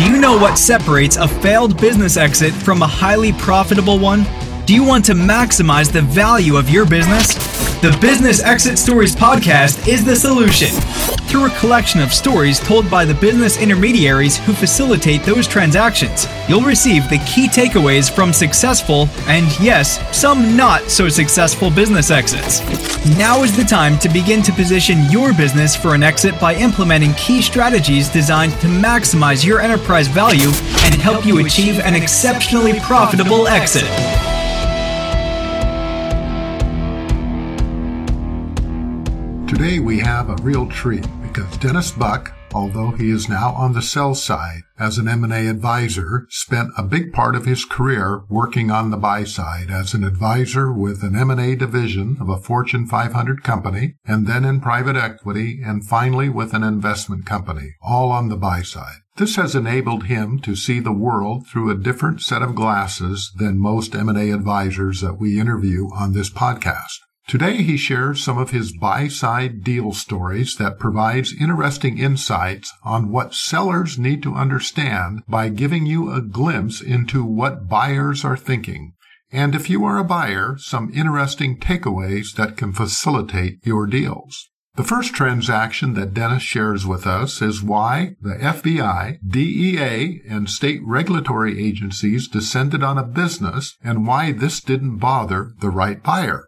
Do you know what separates a failed business exit from a highly profitable one? Do you want to maximize the value of your business? The Business Exit Stories podcast is the solution. Through a collection of stories told by the business intermediaries who facilitate those transactions, you'll receive the key takeaways from successful and, yes, some not so successful business exits. Now is the time to begin to position your business for an exit by implementing key strategies designed to maximize your enterprise value and help you achieve an exceptionally profitable exit. Today we have a real treat because Dennis Buck, although he is now on the sell side as an M&A advisor, spent a big part of his career working on the buy side as an advisor with an M&A division of a Fortune 500 company and then in private equity and finally with an investment company, all on the buy side. This has enabled him to see the world through a different set of glasses than most M&A advisors that we interview on this podcast. Today he shares some of his buy-side deal stories that provides interesting insights on what sellers need to understand by giving you a glimpse into what buyers are thinking. And if you are a buyer, some interesting takeaways that can facilitate your deals. The first transaction that Dennis shares with us is why the FBI, DEA, and state regulatory agencies descended on a business and why this didn't bother the right buyer.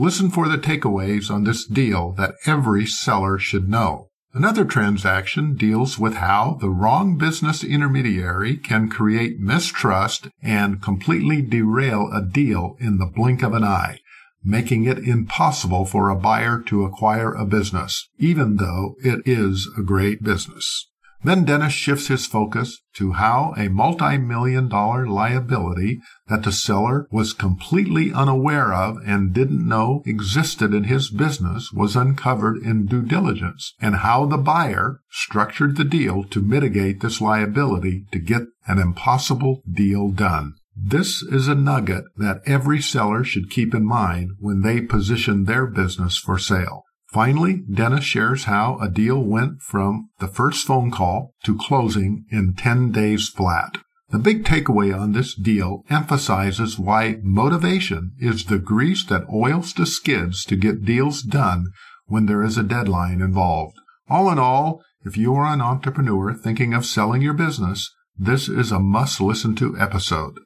Listen for the takeaways on this deal that every seller should know. Another transaction deals with how the wrong business intermediary can create mistrust and completely derail a deal in the blink of an eye, making it impossible for a buyer to acquire a business, even though it is a great business. Then Dennis shifts his focus to how a multi-million dollar liability that the seller was completely unaware of and didn't know existed in his business was uncovered in due diligence and how the buyer structured the deal to mitigate this liability to get an impossible deal done. This is a nugget that every seller should keep in mind when they position their business for sale. Finally, Dennis shares how a deal went from the first phone call to closing in 10 days flat. The big takeaway on this deal emphasizes why motivation is the grease that oils the skids to get deals done when there is a deadline involved. All in all, if you are an entrepreneur thinking of selling your business, this is a must listen to episode.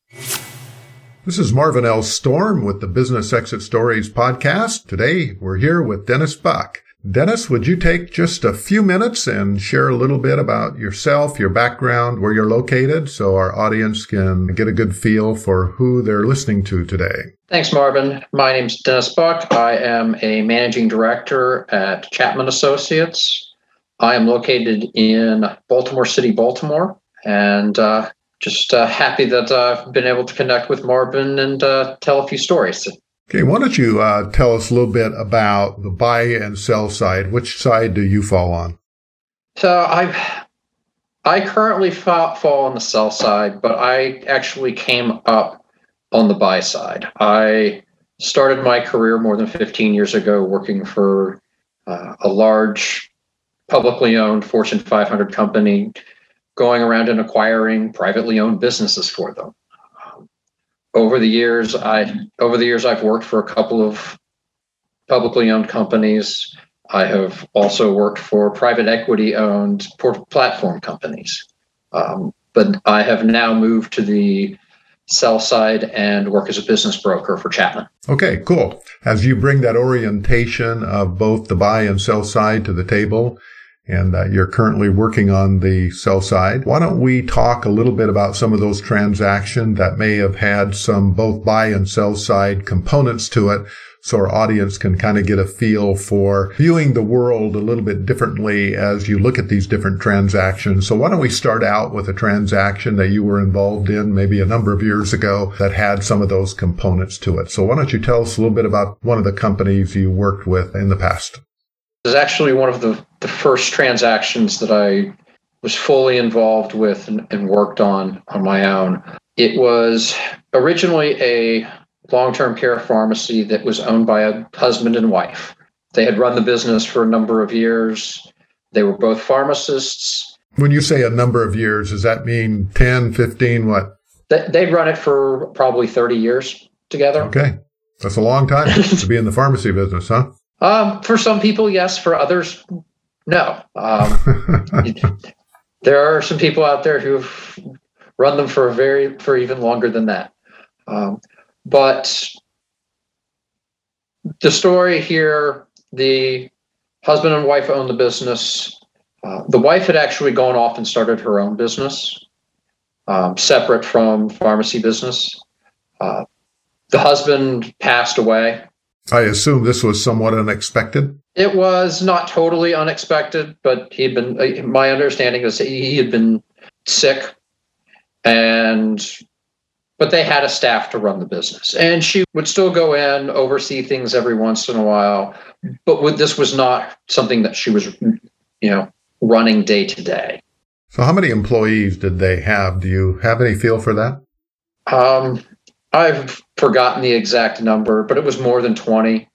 This is Marvin L. Storm with the Business Exit Stories podcast. Today we're here with Dennis Buck. Dennis, would you take just a few minutes and share a little bit about yourself, your background, where you're located, so our audience can get a good feel for who they're listening to today? Thanks, Marvin. My name's Dennis Buck. I am a managing director at Chapman Associates. I am located in Baltimore City, Baltimore, and uh, just uh, happy that uh, I've been able to connect with Marvin and uh, tell a few stories. Okay, why don't you uh, tell us a little bit about the buy and sell side? Which side do you fall on? So I, I currently fall, fall on the sell side, but I actually came up on the buy side. I started my career more than 15 years ago working for uh, a large publicly owned Fortune 500 company going around and acquiring privately owned businesses for them. Um, over the years, I over the years I've worked for a couple of publicly owned companies. I have also worked for private equity owned platform companies. Um, but I have now moved to the sell side and work as a business broker for Chapman. Okay, cool. As you bring that orientation of both the buy and sell side to the table, and uh, you're currently working on the sell side. Why don't we talk a little bit about some of those transactions that may have had some both buy and sell side components to it so our audience can kind of get a feel for viewing the world a little bit differently as you look at these different transactions. So why don't we start out with a transaction that you were involved in maybe a number of years ago that had some of those components to it. So why don't you tell us a little bit about one of the companies you worked with in the past? Is actually one of the, the first transactions that I was fully involved with and, and worked on on my own. It was originally a long term care pharmacy that was owned by a husband and wife. They had run the business for a number of years. They were both pharmacists. When you say a number of years, does that mean 10, 15, what? They'd run it for probably 30 years together. Okay. That's a long time to be in the pharmacy business, huh? Um, for some people, yes. For others, no. Um, there are some people out there who've run them for a very for even longer than that. Um, but the story here: the husband and wife owned the business. Uh, the wife had actually gone off and started her own business, um, separate from pharmacy business. Uh, the husband passed away. I assume this was somewhat unexpected. It was not totally unexpected, but he'd been. Uh, my understanding is he had been sick, and but they had a staff to run the business, and she would still go in, oversee things every once in a while. But with, this was not something that she was, you know, running day to day. So, how many employees did they have? Do you have any feel for that? Um, I've forgotten the exact number, but it was more than 20.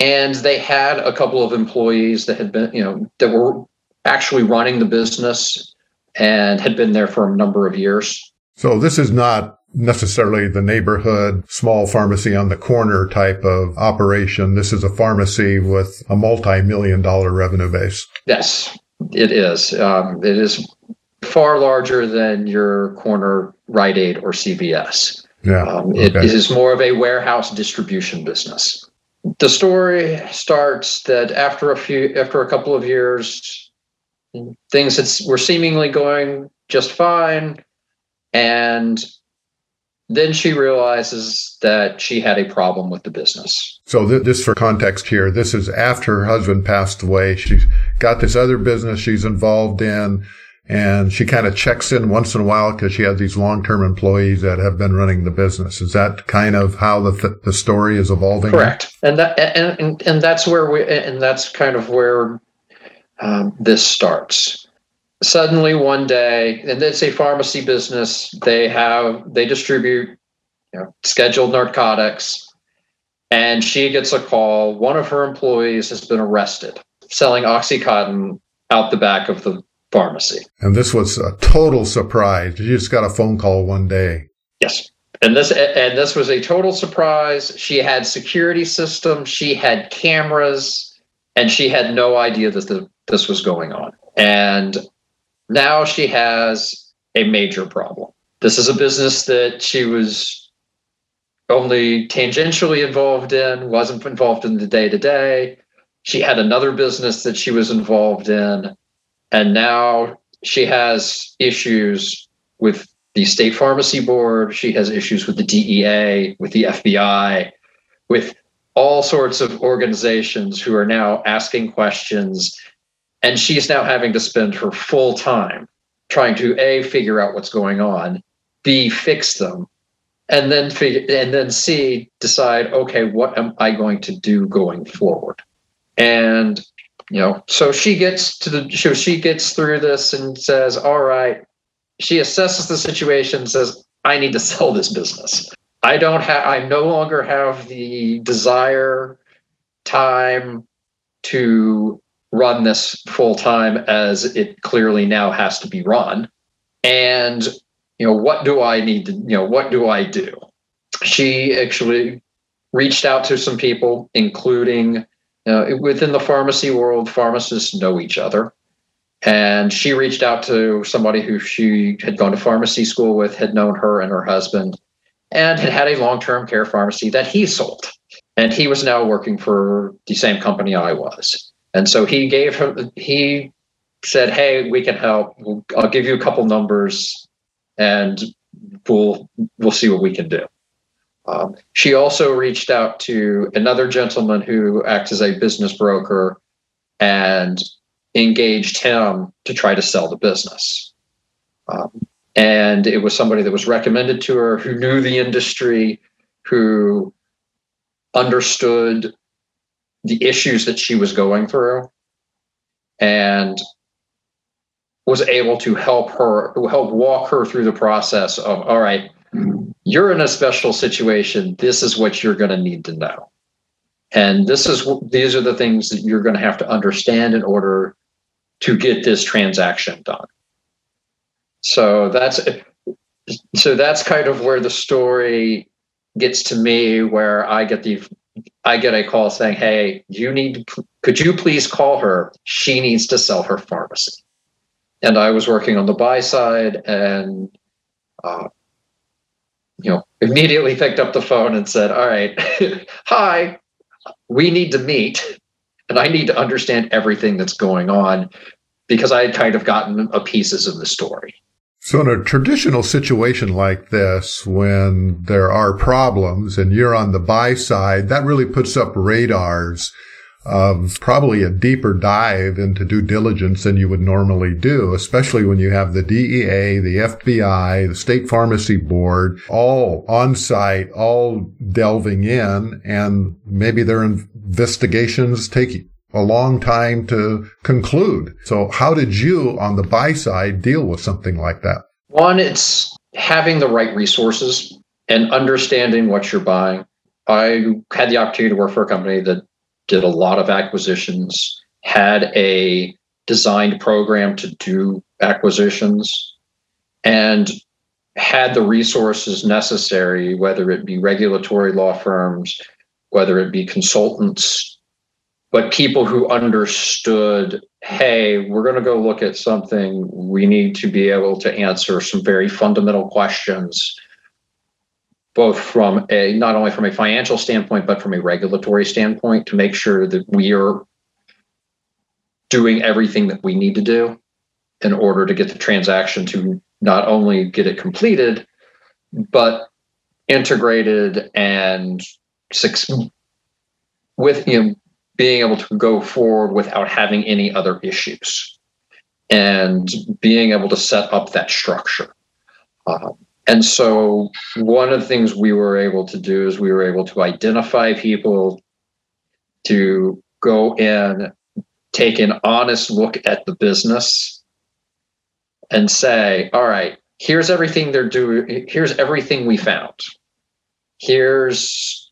And they had a couple of employees that had been, you know, that were actually running the business and had been there for a number of years. So this is not necessarily the neighborhood small pharmacy on the corner type of operation. This is a pharmacy with a multi-million dollar revenue base. Yes, it is. Um, it is far larger than your corner Rite Aid or CVS. Yeah. Um, it, okay. it is more of a warehouse distribution business. The story starts that after a few, after a couple of years, things had, were seemingly going just fine, and then she realizes that she had a problem with the business. So th- this for context here, this is after her husband passed away. She's got this other business she's involved in and she kind of checks in once in a while because she has these long-term employees that have been running the business. Is that kind of how the th- the story is evolving? Correct, and that and, and and that's where we and that's kind of where um, this starts. Suddenly, one day, and it's a pharmacy business. They have they distribute you know, scheduled narcotics, and she gets a call. One of her employees has been arrested selling OxyContin out the back of the pharmacy. And this was a total surprise. You just got a phone call one day. Yes. And this and this was a total surprise. She had security systems, she had cameras, and she had no idea that the, this was going on. And now she has a major problem. This is a business that she was only tangentially involved in, wasn't involved in the day to day. She had another business that she was involved in and now she has issues with the state pharmacy board. She has issues with the DEA, with the FBI, with all sorts of organizations who are now asking questions. And she's now having to spend her full time trying to A, figure out what's going on, B, fix them, and then figure and then C, decide, okay, what am I going to do going forward? And you know so she gets to the so she gets through this and says all right. She assesses the situation says i need to sell this business. I don't have i no longer have the desire time to run this full time as it clearly now has to be run. And you know what do i need to you know what do i do? She actually reached out to some people including uh, within the pharmacy world, pharmacists know each other. And she reached out to somebody who she had gone to pharmacy school with, had known her and her husband, and had had a long term care pharmacy that he sold. And he was now working for the same company I was. And so he gave her, he said, Hey, we can help. I'll give you a couple numbers and we'll, we'll see what we can do. Um, she also reached out to another gentleman who acts as a business broker and engaged him to try to sell the business. Um, and it was somebody that was recommended to her who knew the industry, who understood the issues that she was going through, and was able to help her, help walk her through the process of, all right, you're in a special situation. This is what you're going to need to know. And this is these are the things that you're going to have to understand in order to get this transaction done. So that's so that's kind of where the story gets to me, where I get the I get a call saying, "Hey, you need could you please call her? She needs to sell her pharmacy." And I was working on the buy side, and uh, you know, immediately picked up the phone and said, "All right, hi, we need to meet, and I need to understand everything that's going on." Because I had kind of gotten a pieces of the story. So in a traditional situation like this, when there are problems and you're on the buy side, that really puts up radars of probably a deeper dive into due diligence than you would normally do, especially when you have the DEA, the FBI, the state pharmacy board, all on site, all delving in and maybe their investigations take a long time to conclude. So how did you on the buy side deal with something like that? One, it's having the right resources and understanding what you're buying. I had the opportunity to work for a company that did a lot of acquisitions, had a designed program to do acquisitions, and had the resources necessary, whether it be regulatory law firms, whether it be consultants, but people who understood hey we're going to go look at something. We need to be able to answer some very fundamental questions both from a not only from a financial standpoint but from a regulatory standpoint to make sure that we are doing everything that we need to do in order to get the transaction to not only get it completed but integrated and with you know being able to go forward without having any other issues and being able to set up that structure. Uh, and so, one of the things we were able to do is we were able to identify people to go in, take an honest look at the business, and say, all right, here's everything they're doing, here's everything we found. Here's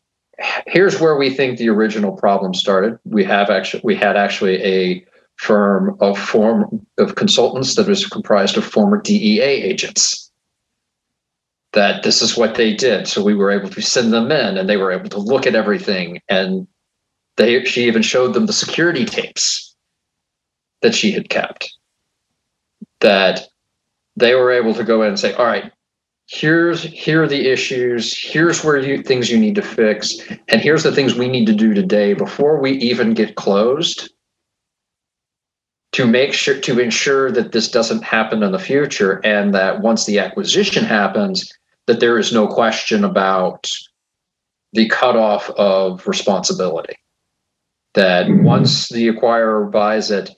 here's where we think the original problem started. We have actually we had actually a firm of form of consultants that was comprised of former DEA agents. That this is what they did. So we were able to send them in and they were able to look at everything. And they she even showed them the security tapes that she had kept. That they were able to go in and say, all right, here's here are the issues here's where you things you need to fix and here's the things we need to do today before we even get closed to make sure to ensure that this doesn't happen in the future and that once the acquisition happens that there is no question about the cutoff of responsibility that mm-hmm. once the acquirer buys it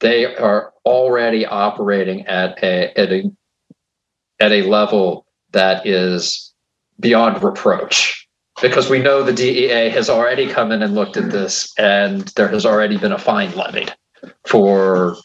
they are already operating at a at a at a level that is beyond reproach because we know the DEA has already come in and looked at this and there has already been a fine levied for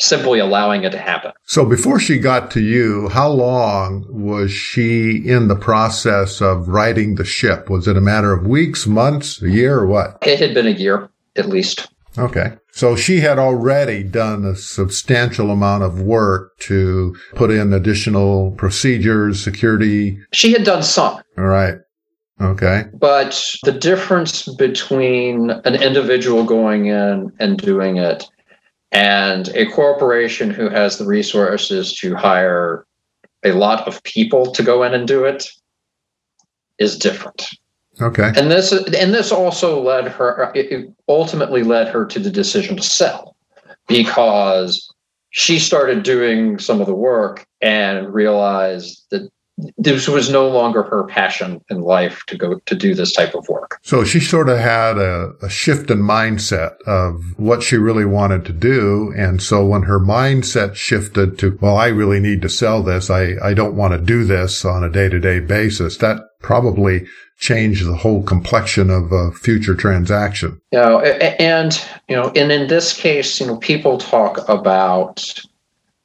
simply allowing it to happen. So before she got to you, how long was she in the process of righting the ship? Was it a matter of weeks, months, a year, or what? It had been a year at least. Okay. So she had already done a substantial amount of work to put in additional procedures, security. She had done some. All right. Okay. But the difference between an individual going in and doing it and a corporation who has the resources to hire a lot of people to go in and do it is different. Okay. And this and this also led her it ultimately led her to the decision to sell because she started doing some of the work and realized that this was no longer her passion in life to go to do this type of work. So she sort of had a, a, shift in mindset of what she really wanted to do. And so when her mindset shifted to, well, I really need to sell this. I, I don't want to do this on a day to day basis. That probably changed the whole complexion of a future transaction. You know, and, you know, and in this case, you know, people talk about,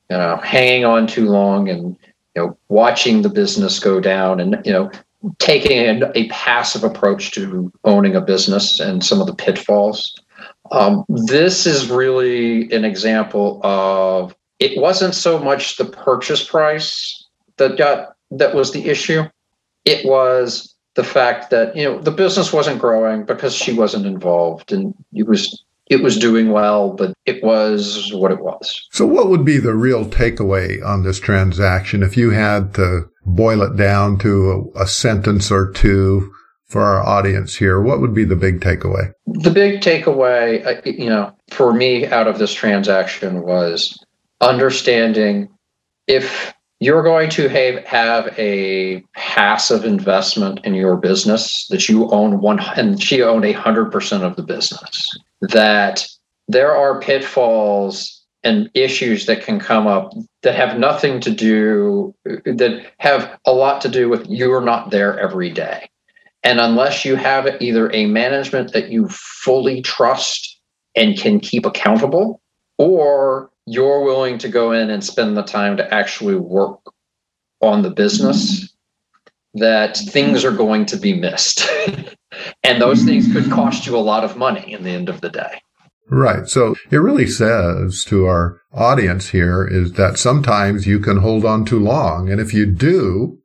you know, hanging on too long and, you know, watching the business go down and, you know, taking a, a passive approach to owning a business and some of the pitfalls. Um, this is really an example of it wasn't so much the purchase price that got that was the issue. It was the fact that you know the business wasn't growing because she wasn't involved, and it was it was doing well, but it was what it was. So, what would be the real takeaway on this transaction if you had to boil it down to a, a sentence or two? for our audience here, what would be the big takeaway? The big takeaway, uh, you know, for me out of this transaction was understanding if you're going to have, have a passive investment in your business that you own one and she owned a hundred percent of the business that there are pitfalls and issues that can come up that have nothing to do that have a lot to do with you're not there every day. And unless you have either a management that you fully trust and can keep accountable or you're willing to go in and spend the time to actually work on the business that things are going to be missed and those things could cost you a lot of money in the end of the day. Right. So it really says to our audience here is that sometimes you can hold on too long. And if you do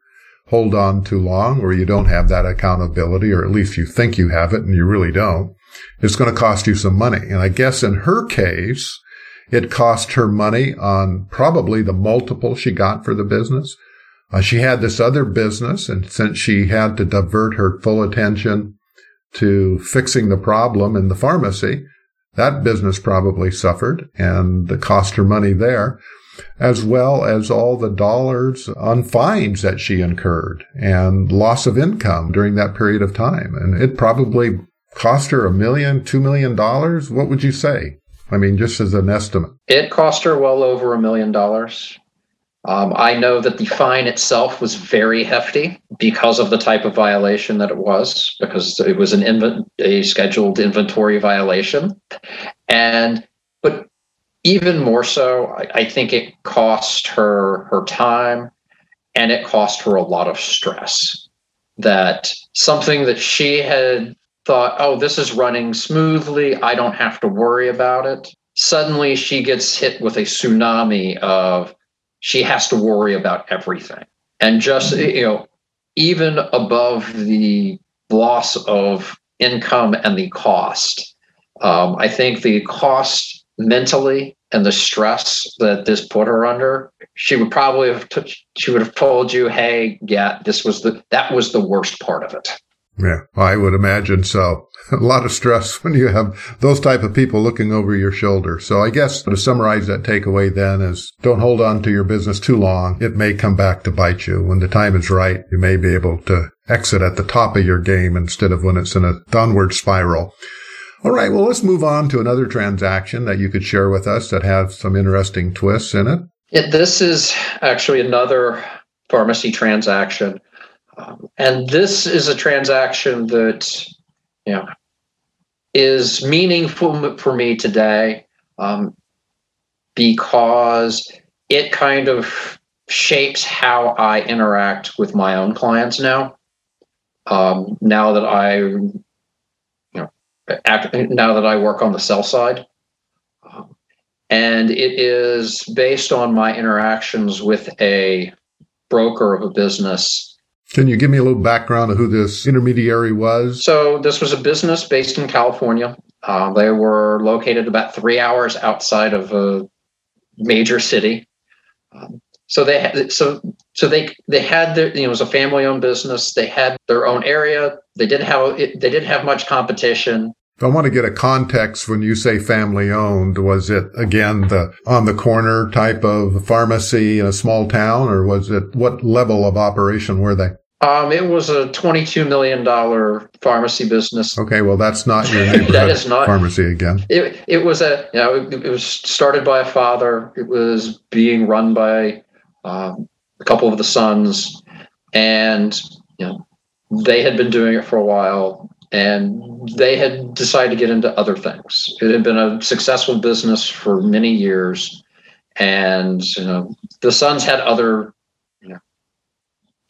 hold on too long or you don't have that accountability or at least you think you have it and you really don't it's going to cost you some money. And i guess in her case it cost her money on probably the multiple she got for the business. Uh, she had this other business, and since she had to divert her full attention to fixing the problem in the pharmacy, that business probably suffered and it cost her money there, as well as all the dollars on fines that she incurred and loss of income during that period of time. And it probably cost her a million, two million dollars. What would you say? I mean, just as an estimate. It cost her well over a million dollars. Um, I know that the fine itself was very hefty because of the type of violation that it was, because it was an inv- a scheduled inventory violation, and but even more so, I, I think it cost her her time, and it cost her a lot of stress. That something that she had thought, oh, this is running smoothly. I don't have to worry about it. Suddenly she gets hit with a tsunami of she has to worry about everything. And just, you know, even above the loss of income and the cost, um, I think the cost mentally and the stress that this put her under, she would probably have t- she would have told you, "Hey, yeah, this was the that was the worst part of it." Yeah, I would imagine so. A lot of stress when you have those type of people looking over your shoulder. So I guess to summarize that takeaway then is don't hold on to your business too long. It may come back to bite you. When the time is right, you may be able to exit at the top of your game instead of when it's in a downward spiral. All right. Well, let's move on to another transaction that you could share with us that has some interesting twists in it. Yeah, this is actually another pharmacy transaction um, and this is a transaction that, you know, is meaningful for me today um, because it kind of shapes how I interact with my own clients now. Um, now that I, you know, act, now that I work on the sell side, um, and it is based on my interactions with a broker of a business can you give me a little background of who this intermediary was? So, this was a business based in California. Uh, they were located about three hours outside of a major city. Um, so they had, so so they they had their you know it was a family owned business. They had their own area. They didn't have they didn't have much competition. I want to get a context when you say family owned. Was it again the on the corner type of pharmacy in a small town, or was it what level of operation were they? Um, it was a twenty-two million dollar pharmacy business. Okay, well, that's not your neighborhood that is not, pharmacy again. It it was a you know it, it was started by a father. It was being run by um, a couple of the sons, and you know they had been doing it for a while, and they had decided to get into other things. It had been a successful business for many years, and you know the sons had other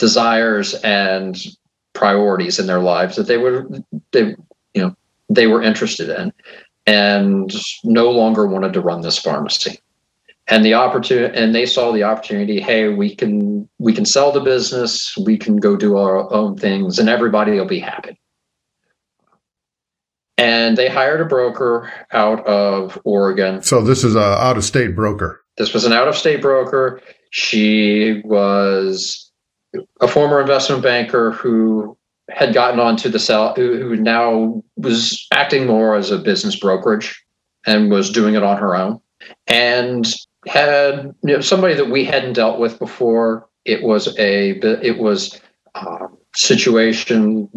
desires and priorities in their lives that they were they you know they were interested in and no longer wanted to run this pharmacy. And the opportunity and they saw the opportunity hey we can we can sell the business we can go do our own things and everybody will be happy. And they hired a broker out of oregon. So this is a out of state broker. This was an out of state broker. She was a former investment banker who had gotten onto the sell who, now was acting more as a business brokerage and was doing it on her own and had you know, somebody that we hadn't dealt with before. It was a it was a situation.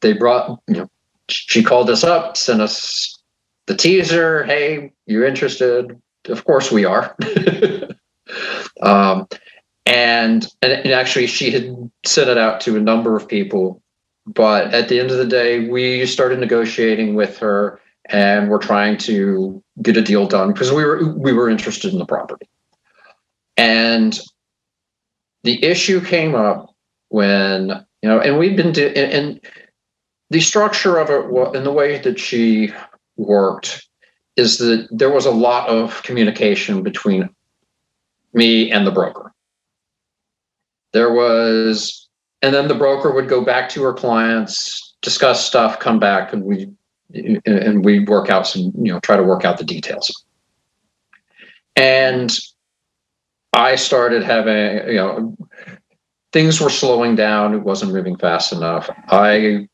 They brought you know she called us up, sent us the teaser. Hey, you interested? Of course we are. um, and, and actually she had sent it out to a number of people. But at the end of the day, we started negotiating with her and we're trying to get a deal done because we were we were interested in the property. And the issue came up when you know, and we've been do- and, the structure of it and the way that she worked is that there was a lot of communication between me and the broker. There was, and then the broker would go back to her clients, discuss stuff, come back, and we and we work out some, you know, try to work out the details. And I started having, you know, things were slowing down. It wasn't moving fast enough. I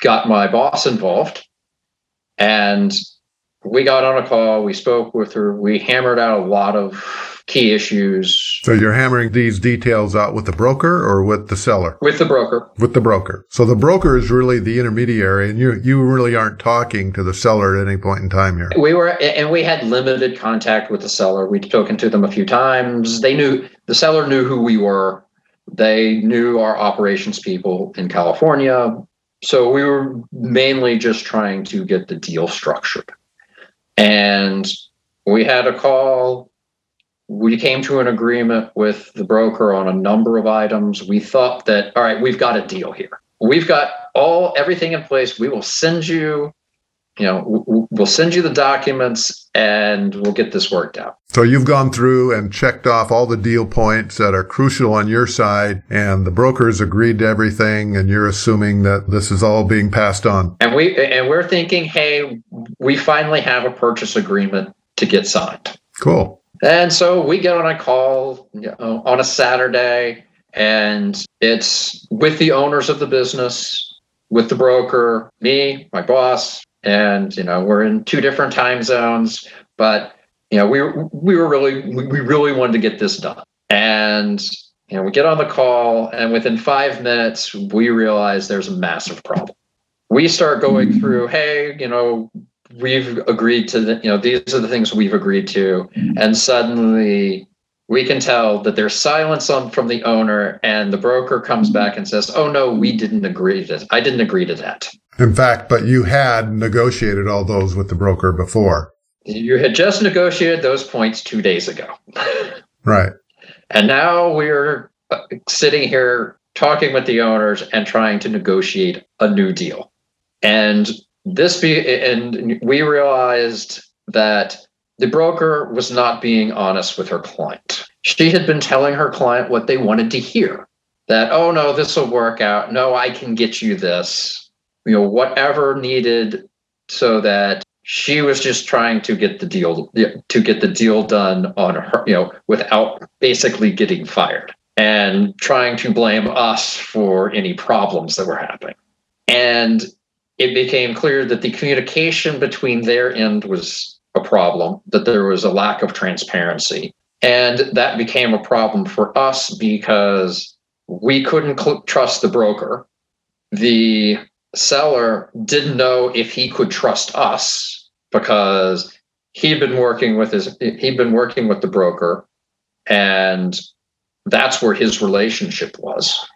got my boss involved and we got on a call. We spoke with her. We hammered out a lot of key issues. So you're hammering these details out with the broker or with the seller? With the broker. With the broker. So the broker is really the intermediary and you, you really aren't talking to the seller at any point in time here. We were, and we had limited contact with the seller. We'd spoken to them a few times. They knew, the seller knew who we were. They knew our operations people in California. So we were mainly just trying to get the deal structured. And we had a call we came to an agreement with the broker on a number of items. We thought that, all right, we've got a deal here. We've got all everything in place. We will send you, you know, we'll send you the documents and we'll get this worked out. So you've gone through and checked off all the deal points that are crucial on your side and the brokers agreed to everything and you're assuming that this is all being passed on. And we and we're thinking, hey, we finally have a purchase agreement to get signed. Cool. And so we get on a call you know, on a Saturday, and it's with the owners of the business, with the broker, me, my boss, and you know we're in two different time zones, but you know we we were really we really wanted to get this done, and you know we get on the call, and within five minutes we realize there's a massive problem. We start going mm-hmm. through, hey, you know, we've agreed to the, you know, these are the things we've agreed to. And suddenly we can tell that there's silence on from the owner and the broker comes back and says, oh no, we didn't agree to this I didn't agree to that. In fact, but you had negotiated all those with the broker before. You had just negotiated those points two days ago. right. And now we're uh, sitting here talking with the owners and trying to negotiate a new deal. And this be and we realized that the broker was not being honest with her client. She had been telling her client what they wanted to hear. That, oh no, this will work out. No, I can get you this. You know, whatever needed so that she was just trying to get the deal to get the deal done on her, you know, without basically getting fired and trying to blame us for any problems that were happening. And it became clear that the communication between their end was a problem, that there was a lack of transparency. And that became a problem for us because we couldn't cl- trust the broker. The seller didn't know if he could trust us because he'd been working with his he'd been working with the broker and that's where his relationship was.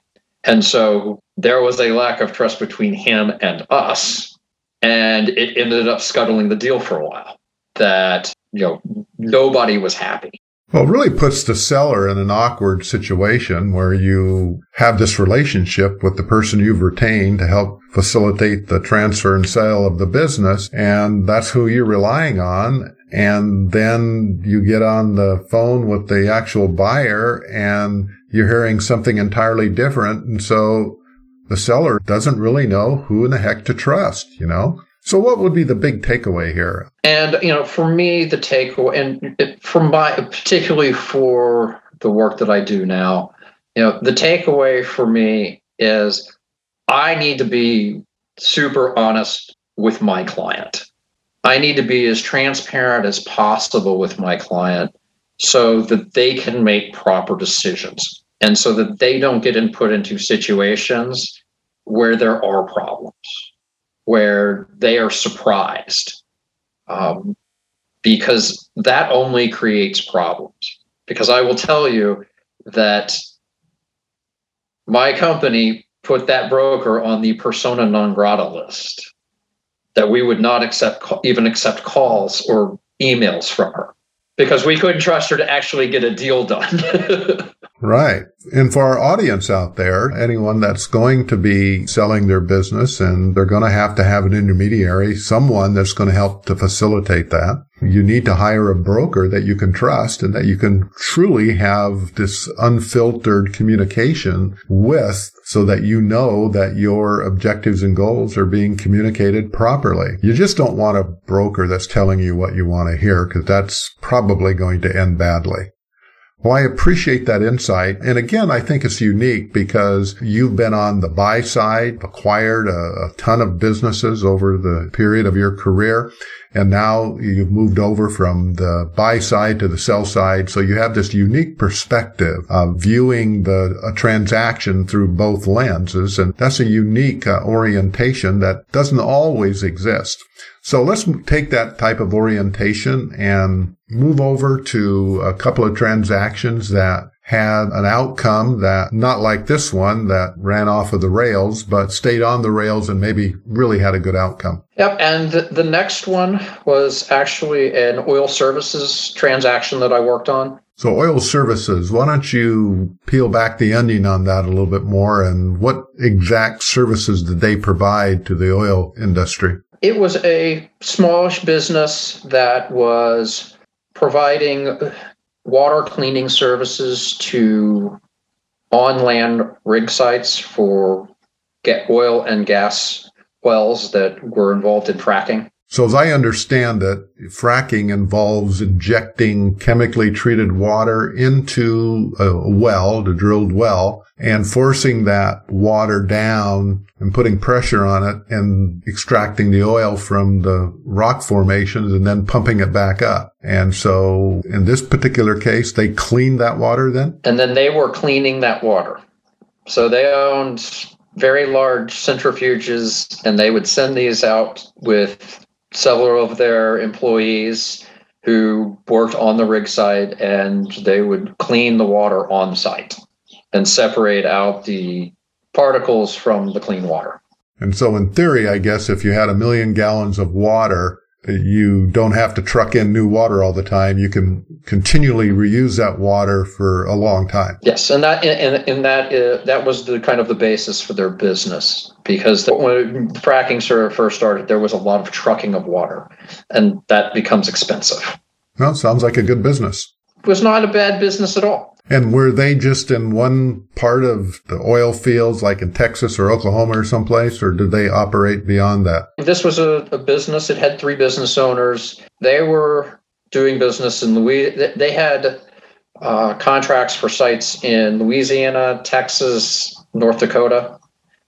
And so there was a lack of trust between him and us. And it ended up scuttling the deal for a while that, you know, nobody was happy. Well, it really puts the seller in an awkward situation where you have this relationship with the person you've retained to help facilitate the transfer and sale of the business. And that's who you're relying on. And then you get on the phone with the actual buyer and you're hearing something entirely different. And so the seller doesn't really know who in the heck to trust, you know? So what would be the big takeaway here? And, you know, for me, the takeaway, and from my, particularly for the work that I do now, you know, the takeaway for me is I need to be super honest with my client. I need to be as transparent as possible with my client so that they can make proper decisions and so that they don't get in, put into situations where there are problems, where they are surprised. Um, because that only creates problems. Because I will tell you that my company put that broker on the persona non grata list that we would not accept even accept calls or emails from her because we couldn't trust her to actually get a deal done. right. And for our audience out there, anyone that's going to be selling their business and they're going to have to have an intermediary, someone that's going to help to facilitate that. You need to hire a broker that you can trust and that you can truly have this unfiltered communication with so that you know that your objectives and goals are being communicated properly. You just don't want a broker that's telling you what you want to hear because that's probably going to end badly. Well, I appreciate that insight. And again, I think it's unique because you've been on the buy side, acquired a, a, ton of businesses over the period of your career. And now you've moved over from the buy side to the sell side. So you have this unique perspective of viewing the a transaction through both lenses. And that's a unique uh, orientation that doesn't always exist. So let's take that type of orientation and move over to a couple of transactions that had an outcome that not like this one that ran off of the rails, but stayed on the rails and maybe really had a good outcome. Yep. And the next one was actually an oil services transaction that I worked on. So oil services, why don't you peel back the onion on that a little bit more and what exact services did they provide to the oil industry? It was a smallish business that was providing water cleaning services to on land rig sites for get oil and gas wells that were involved in fracking. So as I understand it, fracking involves injecting chemically treated water into a well, the drilled well, and forcing that water down and putting pressure on it and extracting the oil from the rock formations and then pumping it back up. And so in this particular case, they cleaned that water then? And then they were cleaning that water. So they owned very large centrifuges and they would send these out with several of their employees who worked on the rig site and they would clean the water on site and separate out the particles from the clean water. And so, in theory, I guess if you had a million gallons of water you don't have to truck in new water all the time. You can continually reuse that water for a long time. Yes, and that and, and that uh, that was the kind of the basis for their business because the, when fracking first started, there was a lot of trucking of water, and that becomes expensive. Well, sounds like a good business. It was not a bad business at all. And were they just in one part of the oil fields, like in Texas or Oklahoma or someplace, or did they operate beyond that? This was a, a business. It had three business owners. They were doing business in Louis. They had uh, contracts for sites in Louisiana, Texas, North Dakota,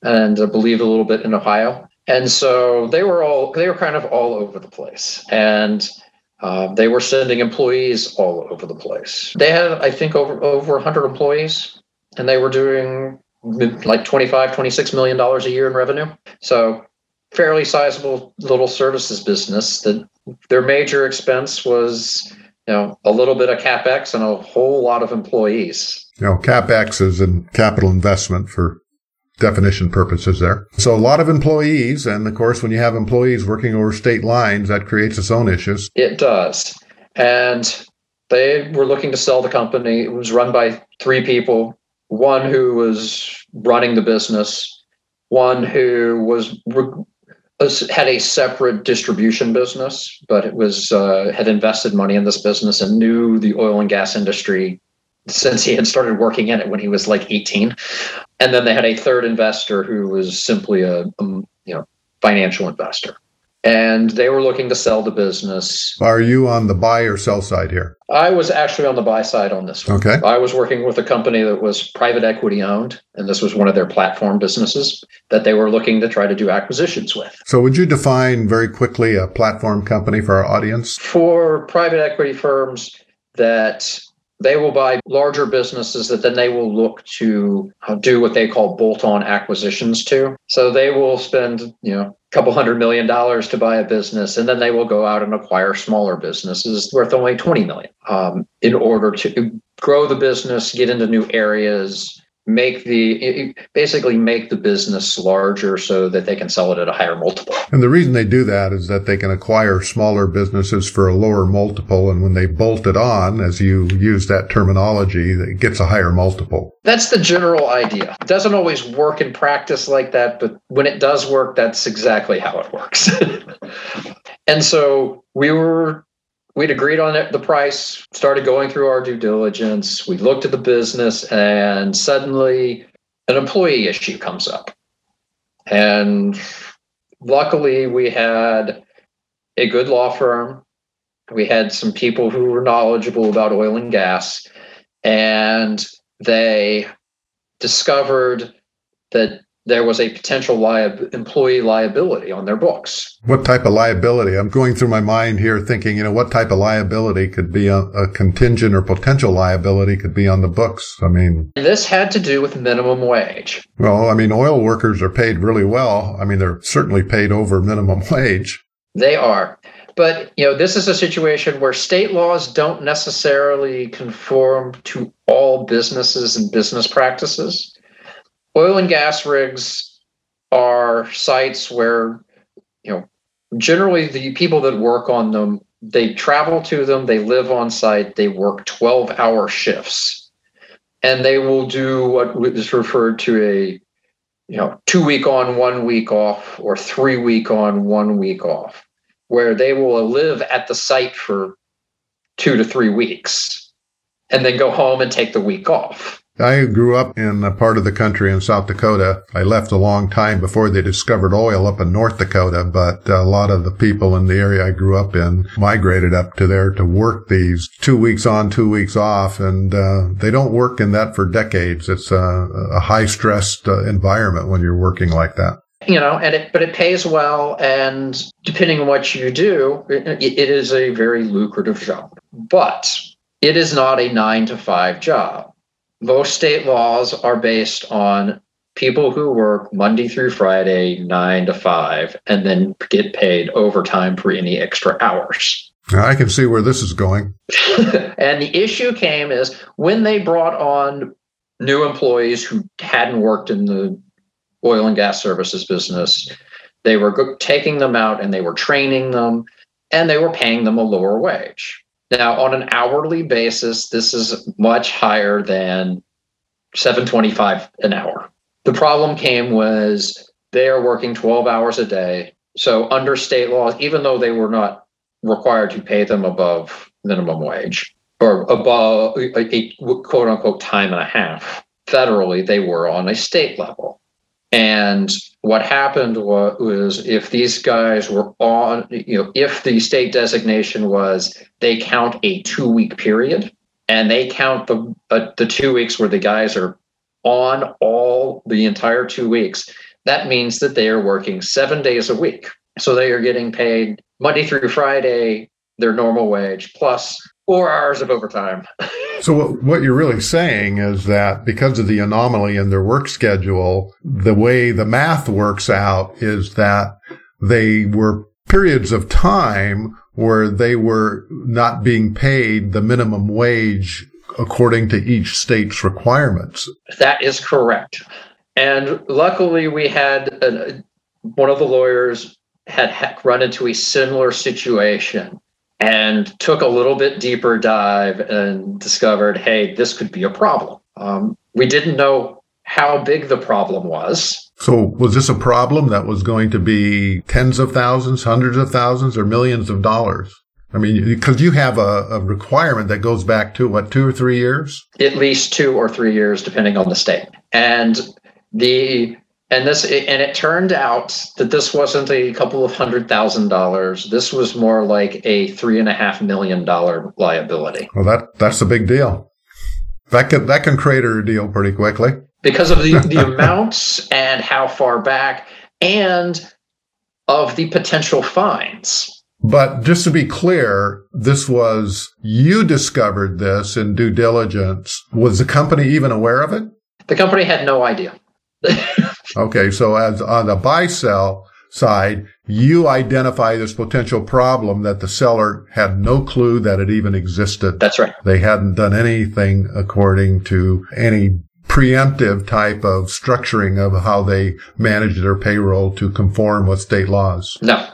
and I believe a little bit in Ohio. And so they were all they were kind of all over the place. And uh, they were sending employees all over the place. They had, I think, over over 100 employees, and they were doing like 25, 26 million dollars a year in revenue. So, fairly sizable little services business. That their major expense was, you know, a little bit of capex and a whole lot of employees. You know, capex is a capital investment for definition purposes there. So a lot of employees, and of course, when you have employees working over state lines, that creates its own issues. It does. And they were looking to sell the company. It was run by three people one who was running the business, one who was had a separate distribution business, but it was uh, had invested money in this business and knew the oil and gas industry since he had started working in it when he was like 18. And then they had a third investor who was simply a, a you know financial investor and they were looking to sell the business. Are you on the buy or sell side here? I was actually on the buy side on this one. Okay. I was working with a company that was private equity owned, and this was one of their platform businesses that they were looking to try to do acquisitions with. So, would you define very quickly a platform company for our audience? For private equity firms that they will buy larger businesses that then they will look to do what they call bolt-on acquisitions to. So they will spend, you know, a couple hundred million dollars to buy a business, and then they will go out and acquire smaller businesses worth only 20 million um, in order to grow the business, get into new areas, make the basically make the business larger so that they can sell it at a higher multiple. And the reason they do that is that they can acquire smaller businesses for a lower multiple and when they bolt it on as you use that terminology it gets a higher multiple. That's the general idea. It doesn't always work in practice like that, but when it does work that's exactly how it works. and so we were we'd agreed on it, the price, started going through our due diligence. We looked at the business, and suddenly an employee issue comes up. And luckily, we had a good law firm. We had some people who were knowledgeable about oil and gas, and they discovered that there was a potential employee liability on their books. What type of liability? I'm going through my mind here thinking, you know, what type of liability could be a, a contingent or potential liability could be on the books? I mean, this had to do with minimum wage. Well, I mean, oil workers are paid really well. I mean, they're certainly paid over minimum wage. They are. But, you know, this is a situation where state laws don't necessarily conform to all businesses and business practices oil and gas rigs are sites where you know generally the people that work on them they travel to them they live on site they work 12 hour shifts. And they will do what is referred to a you know two week on one week off or three week on one week off where they will live at the site for two to three weeks and then go home and take the week off I grew up in a part of the country in South Dakota. I left a long time before they discovered oil up in North Dakota, but a lot of the people in the area I grew up in migrated up to there to work these two weeks on, two weeks off, and uh, they don't work in that for decades. It's a, a high stressed uh, environment when you're working like that you know and it but it pays well and depending on what you do it, it is a very lucrative job but it is not a nine to five job most state laws are based on people who work Monday through Friday, nine to five, and then get paid overtime for any extra hours. I can see where this is going. and the issue came is when they brought on new employees who hadn't worked in the oil and gas services business, they were taking them out and they were training them and they were paying them a lower wage. Now, on an hourly basis, this is much higher than 725 an hour. The problem came was they are working 12 hours a day. So under state laws, even though they were not required to pay them above minimum wage or above a, a quote unquote time and a half, federally, they were on a state level. And what happened was, was, if these guys were on, you know, if the state designation was they count a two week period and they count the uh, the two weeks where the guys are on all the entire two weeks, that means that they are working seven days a week. So they are getting paid Monday through Friday, their normal wage plus four hours of overtime. so what you're really saying is that because of the anomaly in their work schedule, the way the math works out is that they were periods of time where they were not being paid the minimum wage according to each state's requirements. That is correct. And luckily, we had a, one of the lawyers had run into a similar situation and took a little bit deeper dive and discovered hey, this could be a problem. Um, we didn't know how big the problem was. So was this a problem that was going to be tens of thousands, hundreds of thousands, or millions of dollars? I mean, because you have a, a, requirement that goes back to what, two or three years? At least two or three years, depending on the state. And the and this and it turned out that this wasn't a couple of hundred thousand dollars. This was more like a three and a half million dollar liability. Well, that that's a big deal. That can that can create a deal pretty quickly because of the, the amounts and how far back and of the potential fines. But just to be clear, this was you discovered this in due diligence. Was the company even aware of it? The company had no idea. okay, so as on the buy sell side, you identify this potential problem that the seller had no clue that it even existed. That's right. They hadn't done anything according to any preemptive type of structuring of how they manage their payroll to conform with state laws. No,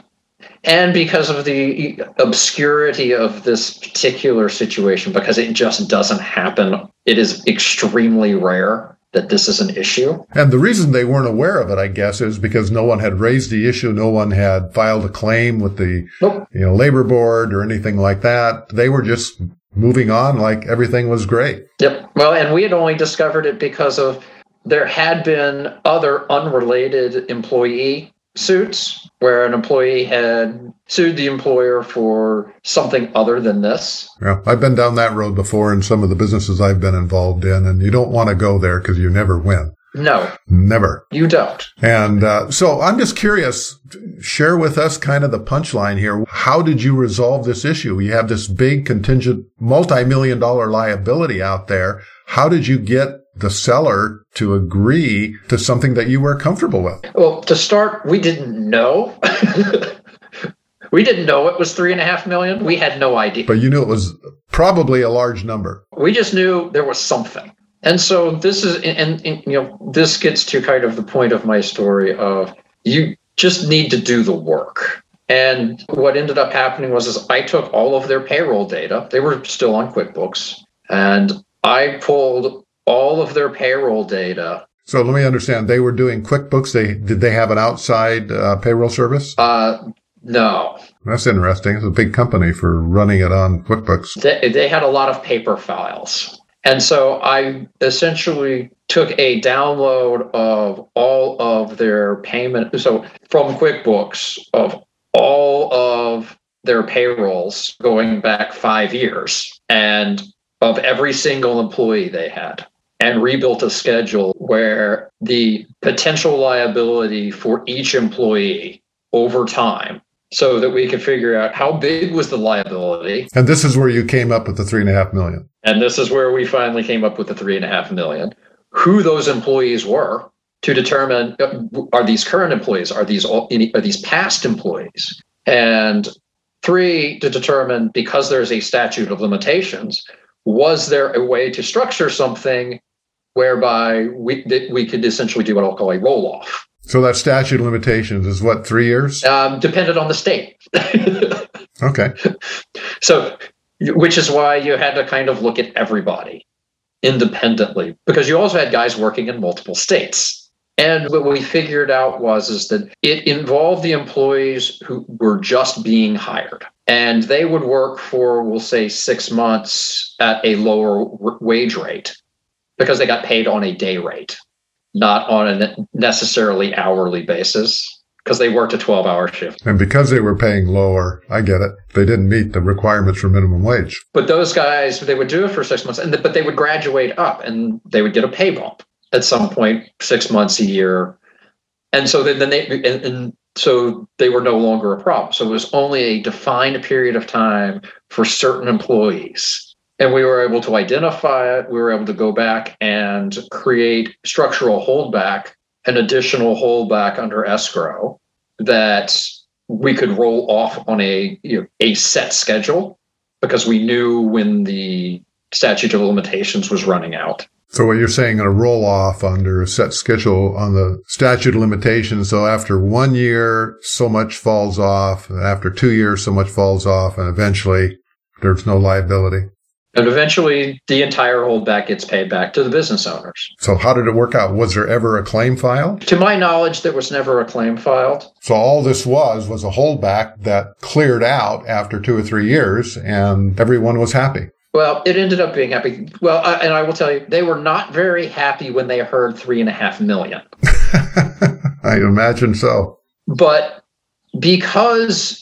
and because of the obscurity of this particular situation, because it just doesn't happen, it is extremely rare that this is an issue. And the reason they weren't aware of it, I guess, is because no one had raised the issue, no one had filed a claim with the nope. you know labor board or anything like that. They were just moving on like everything was great. Yep. Well, and we had only discovered it because of there had been other unrelated employee suits where an employee had sued the employer for something other than this. Yeah, I've been down that road before in some of the businesses I've been involved in, and you don't want to go there because you never win. No. Never. You don't. And uh, so I'm just curious, share with us kind of the punchline here. How did you resolve this issue? You have this big contingent multi-million dollar liability out there. How did you get the seller to agree to something that you were comfortable with? Well, to start, we didn't know. we didn't know it was three and a half million. We had no idea. But you knew it was probably a large number. We just knew there was something. And so this is, and, and you know, this gets to kind of the point of my story of you just need to do the work. And what ended up happening was is I took all of their payroll data. They were still on QuickBooks, and I pulled all of their payroll data. So let me understand. They were doing QuickBooks. They did they have an outside uh, payroll service? Uh, no. That's interesting. It's a big company for running it on QuickBooks. They, they had a lot of paper files. And so I essentially took a download of all of their payment. So from QuickBooks of all of their payrolls going back five years and of every single employee they had and rebuilt a schedule where the potential liability for each employee over time so that we could figure out how big was the liability. And this is where you came up with the three and a half million. And this is where we finally came up with the three and a half million. Who those employees were to determine uh, are these current employees, are these all, are these past employees, and three to determine because there's a statute of limitations, was there a way to structure something whereby we that we could essentially do what I'll call a roll off. So that statute of limitations is what three years? Um, depended on the state. okay. So, which is why you had to kind of look at everybody independently because you also had guys working in multiple states. And what we figured out was is that it involved the employees who were just being hired. And they would work for, we'll say, six months at a lower wage rate because they got paid on a day rate, not on a necessarily hourly basis because they worked a 12 hour shift. And because they were paying lower, I get it. They didn't meet the requirements for minimum wage. But those guys, they would do it for six months, and but they would graduate up and they would get a pay bump at some point, six months, a year. And so then, then they, and, and so they were no longer a problem. So it was only a defined period of time for certain employees and we were able to identify it. We were able to go back and create structural holdback, an additional holdback under escrow that we could roll off on a you know, a set schedule because we knew when the statute of limitations was running out. So what you're saying, a roll off under a set schedule on the statute of limitations. So after one year, so much falls off. After two years, so much falls off, and eventually there's no liability. And eventually, the entire holdback gets paid back to the business owners. So, how did it work out? Was there ever a claim filed? To my knowledge, there was never a claim filed. So, all this was was a holdback that cleared out after two or three years, and everyone was happy. Well, it ended up being happy. Well, I, and I will tell you, they were not very happy when they heard three and a half million. I imagine so. But because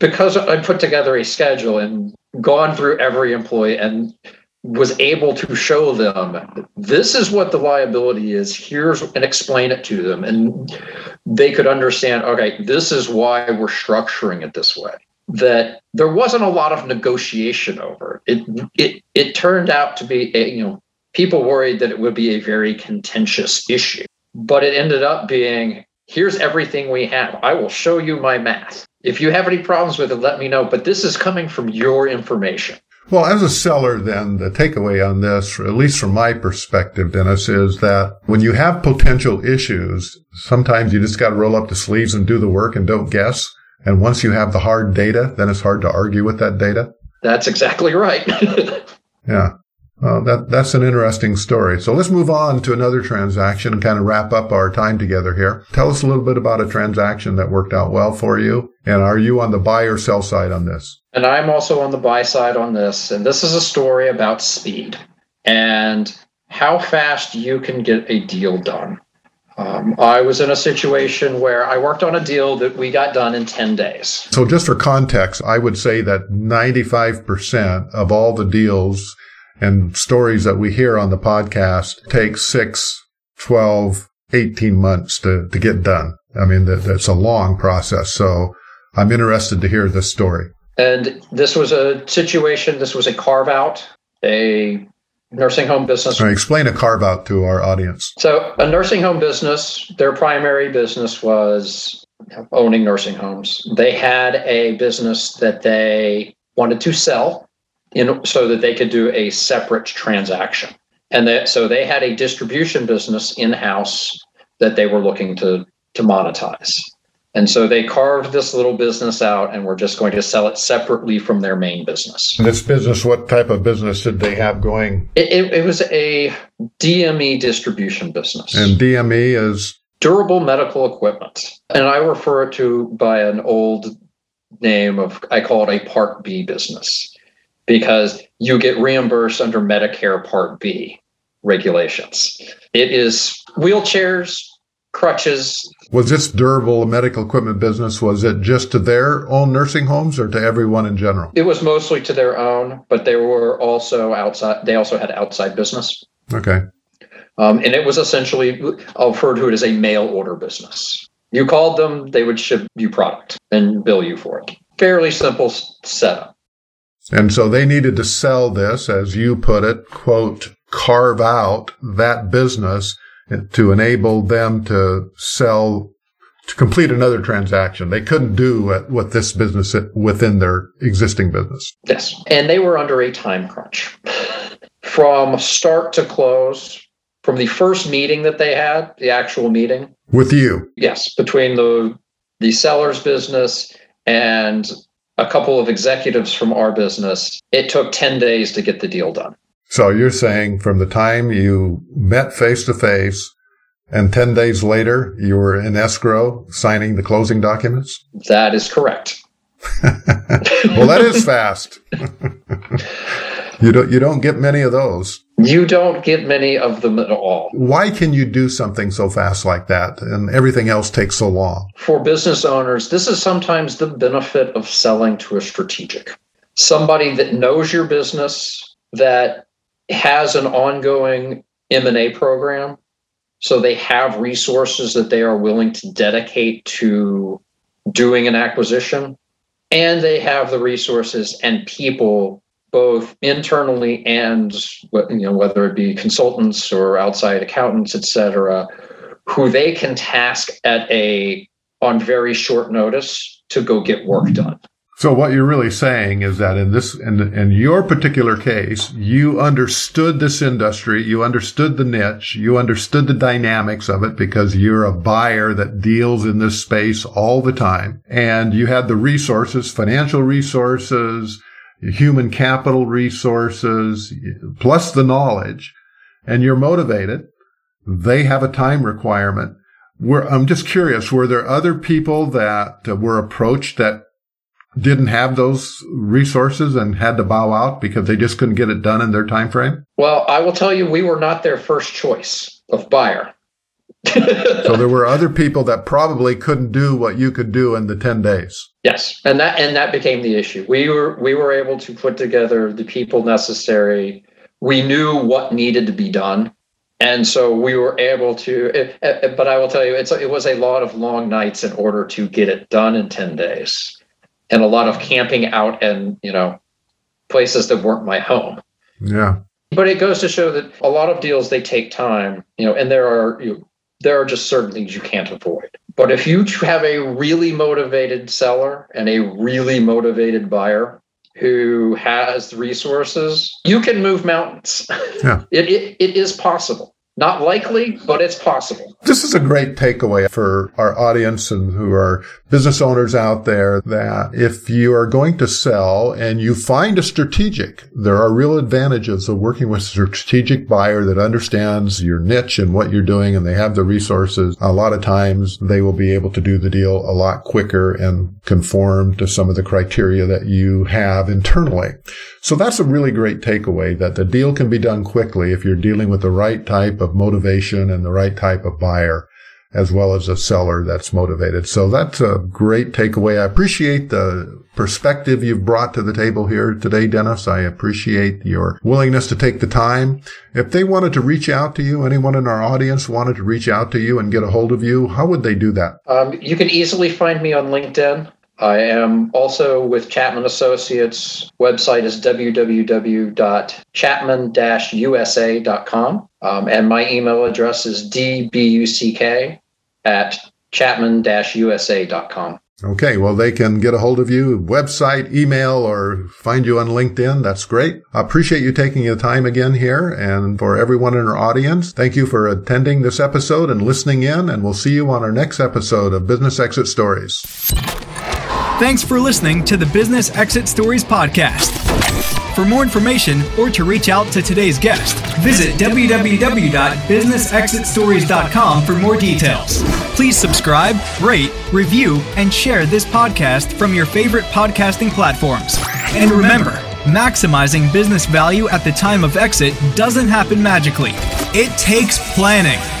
because I put together a schedule and gone through every employee and was able to show them this is what the liability is here's and explain it to them. And they could understand okay this is why we're structuring it this way. That there wasn't a lot of negotiation over it. It it turned out to be a, you know people worried that it would be a very contentious issue. But it ended up being here's everything we have. I will show you my math if you have any problems with it, let me know. But this is coming from your information. Well, as a seller, then the takeaway on this, at least from my perspective, Dennis, is that when you have potential issues, sometimes you just got to roll up the sleeves and do the work and don't guess. And once you have the hard data, then it's hard to argue with that data. That's exactly right. yeah. Well, that that's an interesting story. So let's move on to another transaction and kind of wrap up our time together here. Tell us a little bit about a transaction that worked out well for you, and are you on the buy or sell side on this? And I'm also on the buy side on this. And this is a story about speed and how fast you can get a deal done. Um, I was in a situation where I worked on a deal that we got done in 10 days. So, just for context, I would say that 95% of all the deals and stories that we hear on the podcast take six, 12, 18 months to, to get done. I mean, that, that's a long process. So I'm interested to hear this story. And this was a situation, this was a carve out, a nursing home business. Right, explain a carve out to our audience. So, a nursing home business, their primary business was owning nursing homes. They had a business that they wanted to sell in so that they could do a separate transaction. And that so they had a distribution business in house that they were looking to to monetize. And so they carved this little business out and were just going to sell it separately from their main business. This business, what type of business did they have going? It, it, it was a DME distribution business. And DME is? Durable medical equipment. And I refer it to by an old name of, I call it a Part B business because you get reimbursed under Medicare Part B regulations. It is wheelchairs, crutches. Was this durable medical equipment business? Was it just to their own nursing homes or to everyone in general? It was mostly to their own, but they were also outside. They also had outside business. Okay. Um, and it was essentially, I'll refer to it as a mail order business. You called them, they would ship you product and bill you for it. Fairly simple setup. And so they needed to sell this, as you put it, quote, carve out that business to enable them to sell, to complete another transaction. They couldn't do what this business within their existing business. Yes. And they were under a time crunch from start to close. From the first meeting that they had, the actual meeting with you, yes, between the the seller's business and a couple of executives from our business, it took 10 days to get the deal done. So you're saying from the time you met face to face and 10 days later you were in escrow signing the closing documents? That is correct. well, that is fast. you don't you don't get many of those. You don't get many of them at all. Why can you do something so fast like that and everything else takes so long? For business owners, this is sometimes the benefit of selling to a strategic. Somebody that knows your business, that has an ongoing M&A program, so they have resources that they are willing to dedicate to doing an acquisition, and they have the resources and people both internally and you know whether it be consultants or outside accountants et cetera who they can task at a on very short notice to go get work done so what you're really saying is that in this in, in your particular case you understood this industry you understood the niche you understood the dynamics of it because you're a buyer that deals in this space all the time. And you had the resources financial resources human capital resources, plus the knowledge, and you're motivated, they have a time requirement. We're, I'm just curious, were there other people that were approached that didn't have those resources and had to bow out because they just couldn't get it done in their time frame? Well, I will tell you, we were not their first choice of buyer. so there were other people that probably couldn't do what you could do in the 10 days. Yes, and that and that became the issue. We were we were able to put together the people necessary. We knew what needed to be done, and so we were able to. It, it, but I will tell you, it's it was a lot of long nights in order to get it done in ten days and a lot of camping out and you know places that weren't my home. Yeah. But it goes to show that a lot of deals they take time, you know, and there are you know, there are just certain things you can't avoid. But if you have a really motivated seller and a really motivated buyer who has the resources, you can move mountains. Yeah. it, it, it is possible. Not likely, but it's possible. This is a great takeaway for our audience and who are business owners out there that if you are going to sell and you find a strategic, there are real advantages of working with a strategic buyer that understands your niche and what you're doing and they have the resources. A lot of times they will be able to do the deal a lot quicker and conform to some of the criteria that you have internally. So that's a really great takeaway that the deal can be done quickly if you're dealing with the right type of motivation and the right type of buyer as well as a seller that's motivated. So that's a great takeaway. I appreciate the perspective you've brought to the table here today, Dennis. I appreciate your willingness to take the time. If they wanted to reach out to you, anyone in our audience wanted to reach out to you and get a hold of you, how would they do that? Um, you can easily find me on LinkedIn. I am also with Chapman Associates. Website is www.chapman-usa.com. Um, and my email address is dbuck at chapman-usa.com. Okay, well, they can get a hold of you, website, email, or find you on LinkedIn. That's great. I appreciate you taking the time again here. And for everyone in our audience, thank you for attending this episode and listening in. And we'll see you on our next episode of Business Exit Stories. Thanks for listening to the Business Exit Stories podcast. For more information or to reach out to today's guest, visit www.businessexitstories.com for more details. Please subscribe, rate, review, and share this podcast from your favorite podcasting platforms. And remember, maximizing business value at the time of exit doesn't happen magically. It takes planning.